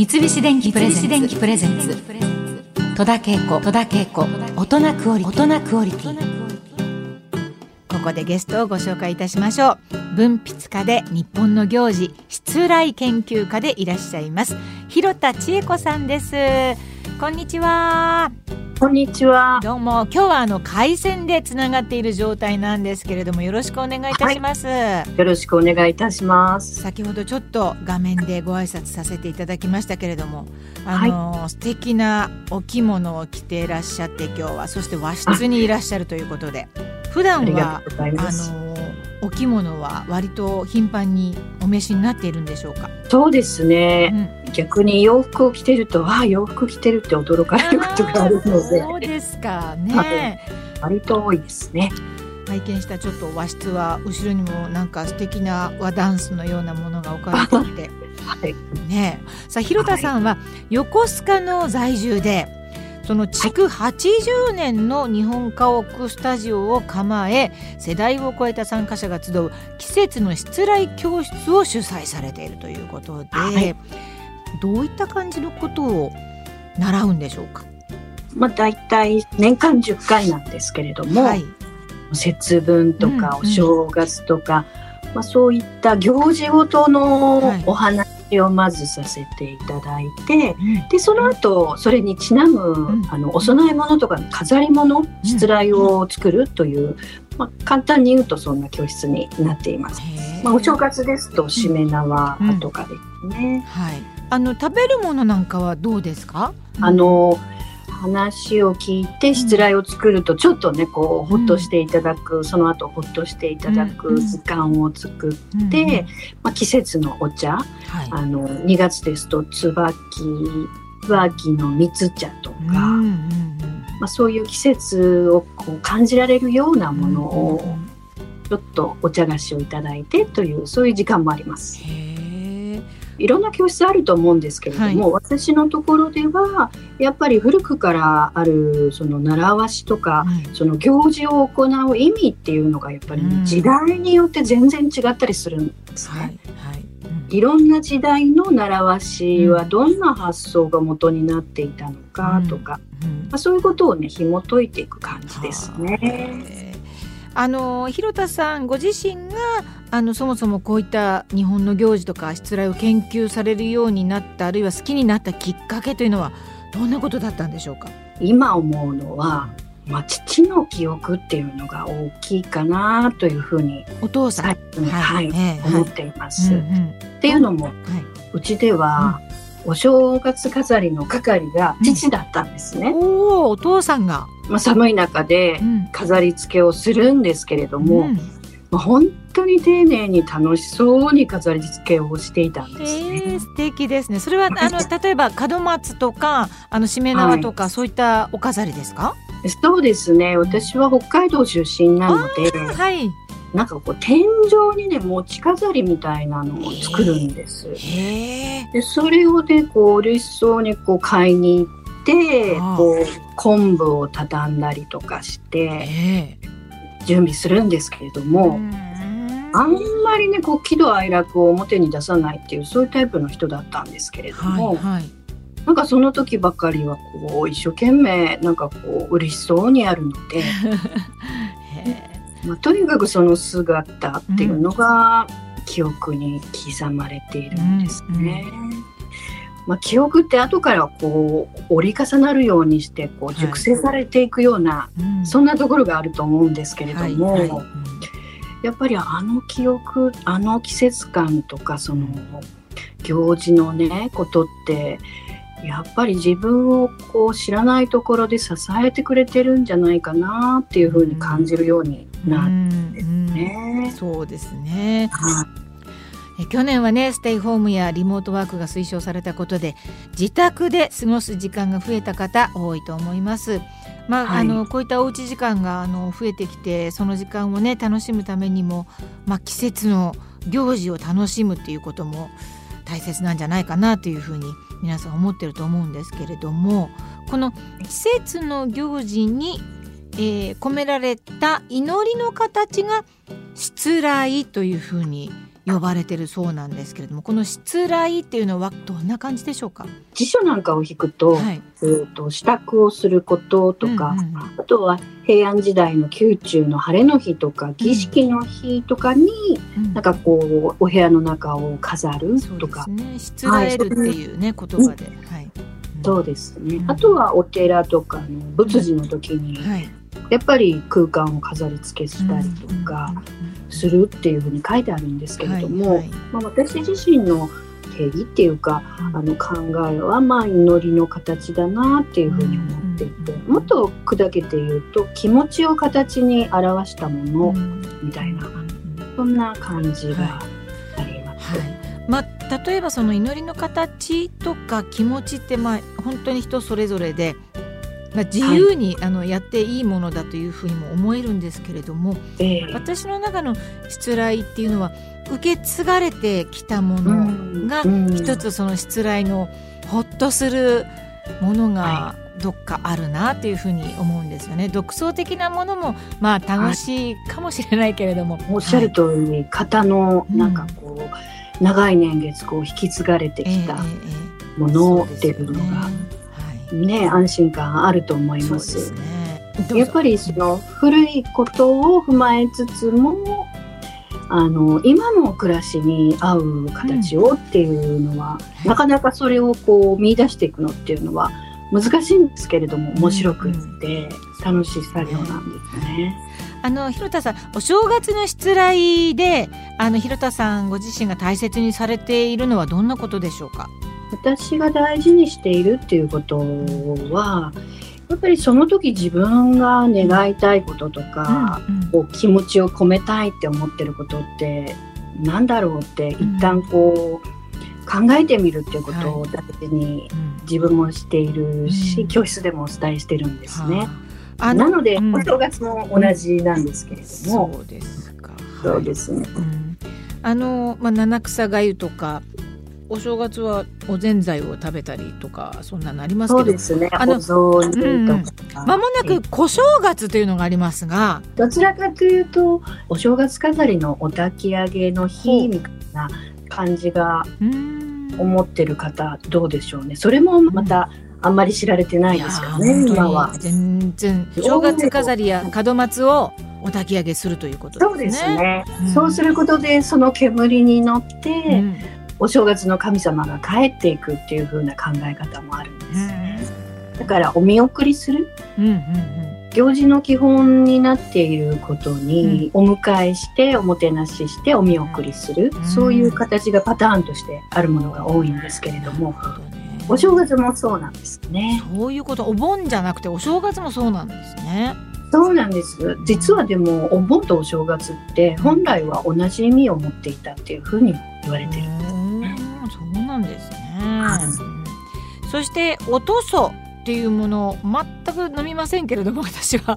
三菱電機プレゼンツ。戸田恵子戸田恵子。大人クオリティここでゲストをご紹介いたしましょう。文筆家で日本の行事失礼研究家でいらっしゃいます。広田千恵子さんです。こんにちは。こんにちは。どうも。今日はあの回線でつながっている状態なんですけれどもよろしくお願いいたします、はい、よろしくお願いいたします。先ほどちょっと画面でご挨拶させていただきましたけれどもあの、はい、素敵なお着物を着ていらっしゃって今日は。そして和室にいらっしゃるということで。普段はあのお着物は割と頻繁にお召しになっているんでしょうか？そうですね、うん、逆に洋服を着てるとああ洋服着てるって驚かれることがあるので。そうですかね。割と多いですね。拝見したちょっと和室は後ろにもなんか素敵な和ダンスのようなものが置かれていて、はい、ねさあ広田さんは横須賀の在住で、その築80年の日本家屋スタジオを構え世代を超えた参加者が集う季節の失礼教室を主催されているということで、はい、どういった感じのことを習うんでしょうか、まあ、大体年間10回なんですけれども、はい、節分とかお正月とか、うんうん、まあ、そういった行事ごとのお話をまずさせていただいて、でその後それにちなむ、あのお供え物とかの飾り物しつらいを作るという、まあ、簡単に言うとそんな教室になっています。まあ、お正月ですとしめ縄とかですね。はい。あの食べるものなんかはどうですか？あの話を聞いて失礼を作るとちょっとねこうほっとしていただく、うん、その後ほっとしていただく時間を作って、うん、まあ、季節のお茶、はい、あの2月ですと椿椿の蜜茶とか、うんうんうん、まあ、そういう季節をこう感じられるようなものをちょっとお茶菓子をいただいてというそういう時間もあります。いろんな教室あると思うんですけれども、はい、私のところではやっぱり古くからあるその習わしとか、その行事を行う意味っていうのがやっぱり、時代によって全然違ったりするんですね。はい。い。ろんな時代の習わしはどん。な発想が元になっていたのかとか、まあ、そういうことをね紐解いていく感じですね。あの広田さんご自身があのそもそもこういった日本の行事とか失礼を研究されるようになったあるいは好きになったきっかけというのはどんなことだったんでしょうか？今思うのは、まあ、父の記憶っていうのが大きいかなというふうにお父さん、はい。はい、はい、思っています。うんうん、っていうのも、はい、うちでは、お正月飾りの係が父だったんですね。うん、おお父さんが。まあ、寒い中で飾り付けをするんですけれども、うん、まあ、本当に丁寧に楽しそうに飾り付けをしていたんですね。えー、素敵ですね。それはあの 例えば門松とかあのしめ縄とか、はい、そういったお飾りですか？そうですね。私は北海道出身なので、はい。なんかこう天井にね持ち飾りみたいなのを作るんです。でそれをねこう嬉しそうにこう買いに行ってこう昆布を畳んだりとかして準備するんですけれども。あんまりねこう喜怒哀楽を表に出さないっていうそういうタイプの人だったんですけれども、はいはい、なんかその時ばかりはこう一生懸命なんかこう嬉しそうにやるので まあ、とにかくその姿っていうのが記憶に刻まれているんですね。まあ、記憶って後からこう折り重なるようにしてこう熟成されていくような、はいそんなところがあると思うんですけれども、はいはい、やっぱりあの記憶あの季節感とかその行事のねことってやっぱり自分をこう知らないところで支えてくれてるんじゃないかなっていうふうに感じるようになるんですね。うそうですね、はい、去年はねステイホームやリモートワークが推奨されたことで自宅で過ごす時間が増えた方多いと思います。まあ、はい、あのこういったおうち時間があの増えてきてその時間をね楽しむためにも、まあ、季節の行事を楽しむっていうことも大切なんじゃないかなというふうに皆さん思ってると思うんですけれどもこの季節の行事に、えー、込められた祈りの形が失礼というふうに呼ばれてるそうなんですけれどもこの失礼っていうのはどんな感じでしょうか？辞書なんかを引くと,、はい。えー、と支度をすることとか、うんうんうん。あとは平安時代の宮中の晴れの日とか儀式の日とかに、うん。なんかこうお部屋の中を飾るそうでとかすね失礼るっていうね、言葉で、はい。そうですね、うん。あとはお寺とかの仏事の時に、はい。やっぱり空間を飾り付けしたりとかするっていうふうに書いてあるんですけれども、はいはい。まあ、私自身の定義っていうかあの考えはまあ祈りの形だなっていうふうに思っていて、うんもっと砕けて言うと気持ちを形に表したものうん。みたいな、うんうんそんな感じがあります。はい。まあ、例えばその祈りの形とか気持ちってまあ本当に人それぞれで、まあ、自由に、あのやっていいものだというふうにも思えるんですけれどもええ。私の中の失礼っていうのは受け継がれてきたものがうん。一つその失礼のほっとするものがどっかあるなというふうに思うんですよね。独創的なものもまあ楽しいかもしれないけれども、おっしゃる通り、型のなんかこう、長い年月こう引き継がれてきたものっていうのがはいね安心感あると思います。ですね。やっぱりその古いことを踏まえつつもあの今の暮らしに合う形をっていうのは、なかなかそれをこう見出していくのっていうのは難しいんですけれども面白くって楽しい作業なんですね。あの広田さんお正月の失礼であの広田さんご自身が大切にされているのはどんなことでしょうか？私が大事にしているっていうことはやっぱりその時自分が願いたいこととか、うんこう気持ちを込めたいって思ってることってなんだろうって一旦こう考えてみるっていうことを大事にうん。自分もしているし、うん。教室でもお伝えしてるんですね。なので、うん。お正月も同じなんですけれども、そうですか。そうですね。うん。あのまあ七草がゆとかお正月はおぜんざいを食べたりとかそんなのありますけどそうですね。あのお雑煮とか。まもなく小正月というのがありますが、どちらかというとお正月飾りのお焚き上げの日みたいな感じがうん思ってる方どうでしょうね。それもまたあんまり知られてないですからね、今は全然正月飾りや門松をお焚き上げするということそうでですすね。ね。うんそうすることでその煙に乗って、うんお正月の神様が帰っていくっていう風な考え方もあるんです。だからお見送りするうんうんうん行事の基本になっていることに、お迎えしておもてなししてお見送りする、うんそういう形がパターンとしてあるものが多いんですけれども、お正月もそうなんですね。そういうことお盆じゃなくてお正月もそうなんですね。そうなんです。実はでもお盆とお正月って本来は同じ意味を持っていたっていうふうに言われてる。うんなんですね。そしておとそっていうもの全く飲みませんけれども私は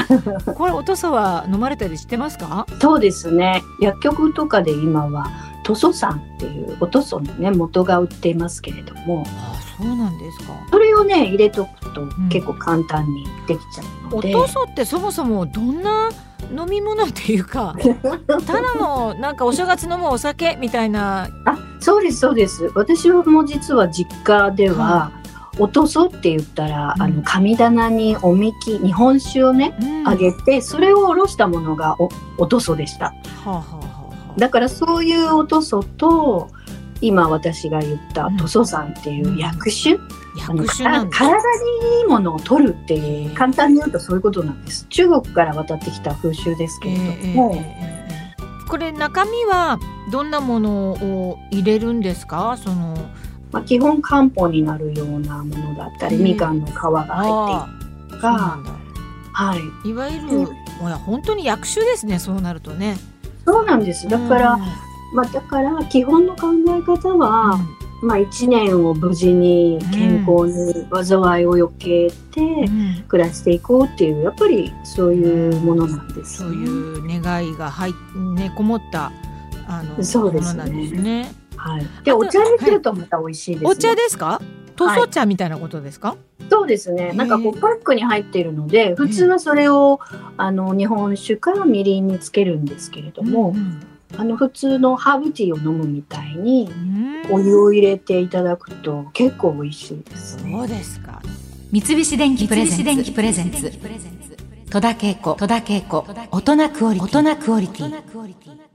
これおとそは飲まれたりしてますか？そうですね。薬局とかで今は塗装酸っていうお塗装のね元が売っていますけれども、あそうなんですか。それをね入れとくとん結構簡単にできちゃうので。おとそってそもそもどんな飲み物っていうかただのなんかお正月飲むお酒みたいなあそうですそうです。私も実は実家では、はおとそって言ったら、うん。あの神棚におみき日本酒をねうん。あげてそれをおろしたものがおおとそでした。はあ、はあはあはあ。だからそういうおとそと今私が言ったうん。塗装酸っていう薬酒、あの薬酒なん体にいいものを取るっていう簡単に言うとそういうことなんです。中国から渡ってきた風習ですけれども、ええええええこれ中身はどんなものを入れるんですか？そのまあ、基本漢方になるようなものだったり、うんみかんの皮が入あっているとかあそうなんだ。はい。いわゆるほら本当に薬酒ですねそうなるとね。そうなんです。だから、まあ、だから基本の考え方は、まあ、一年を無事に健康に災いを避けてうんうん暮らしていこうっていうやっぱりそういうものなんです、そういう願いが入っねこもったあのそうですねものなんですね。はい。でお茶にするとまた美味しいです、ねお茶ですか？塗装茶みたいなことですか？そうですね。なんかこうパックに入っているので、普通はそれをあの日本酒かみりんにつけるんですけれども、うんあの普通のハーブティーを飲むみたいにお湯を入れていただくと結構美味しいですね。そうですか。三菱電機プレゼンツ。戸田恵子。戸田恵子。大人クオリティ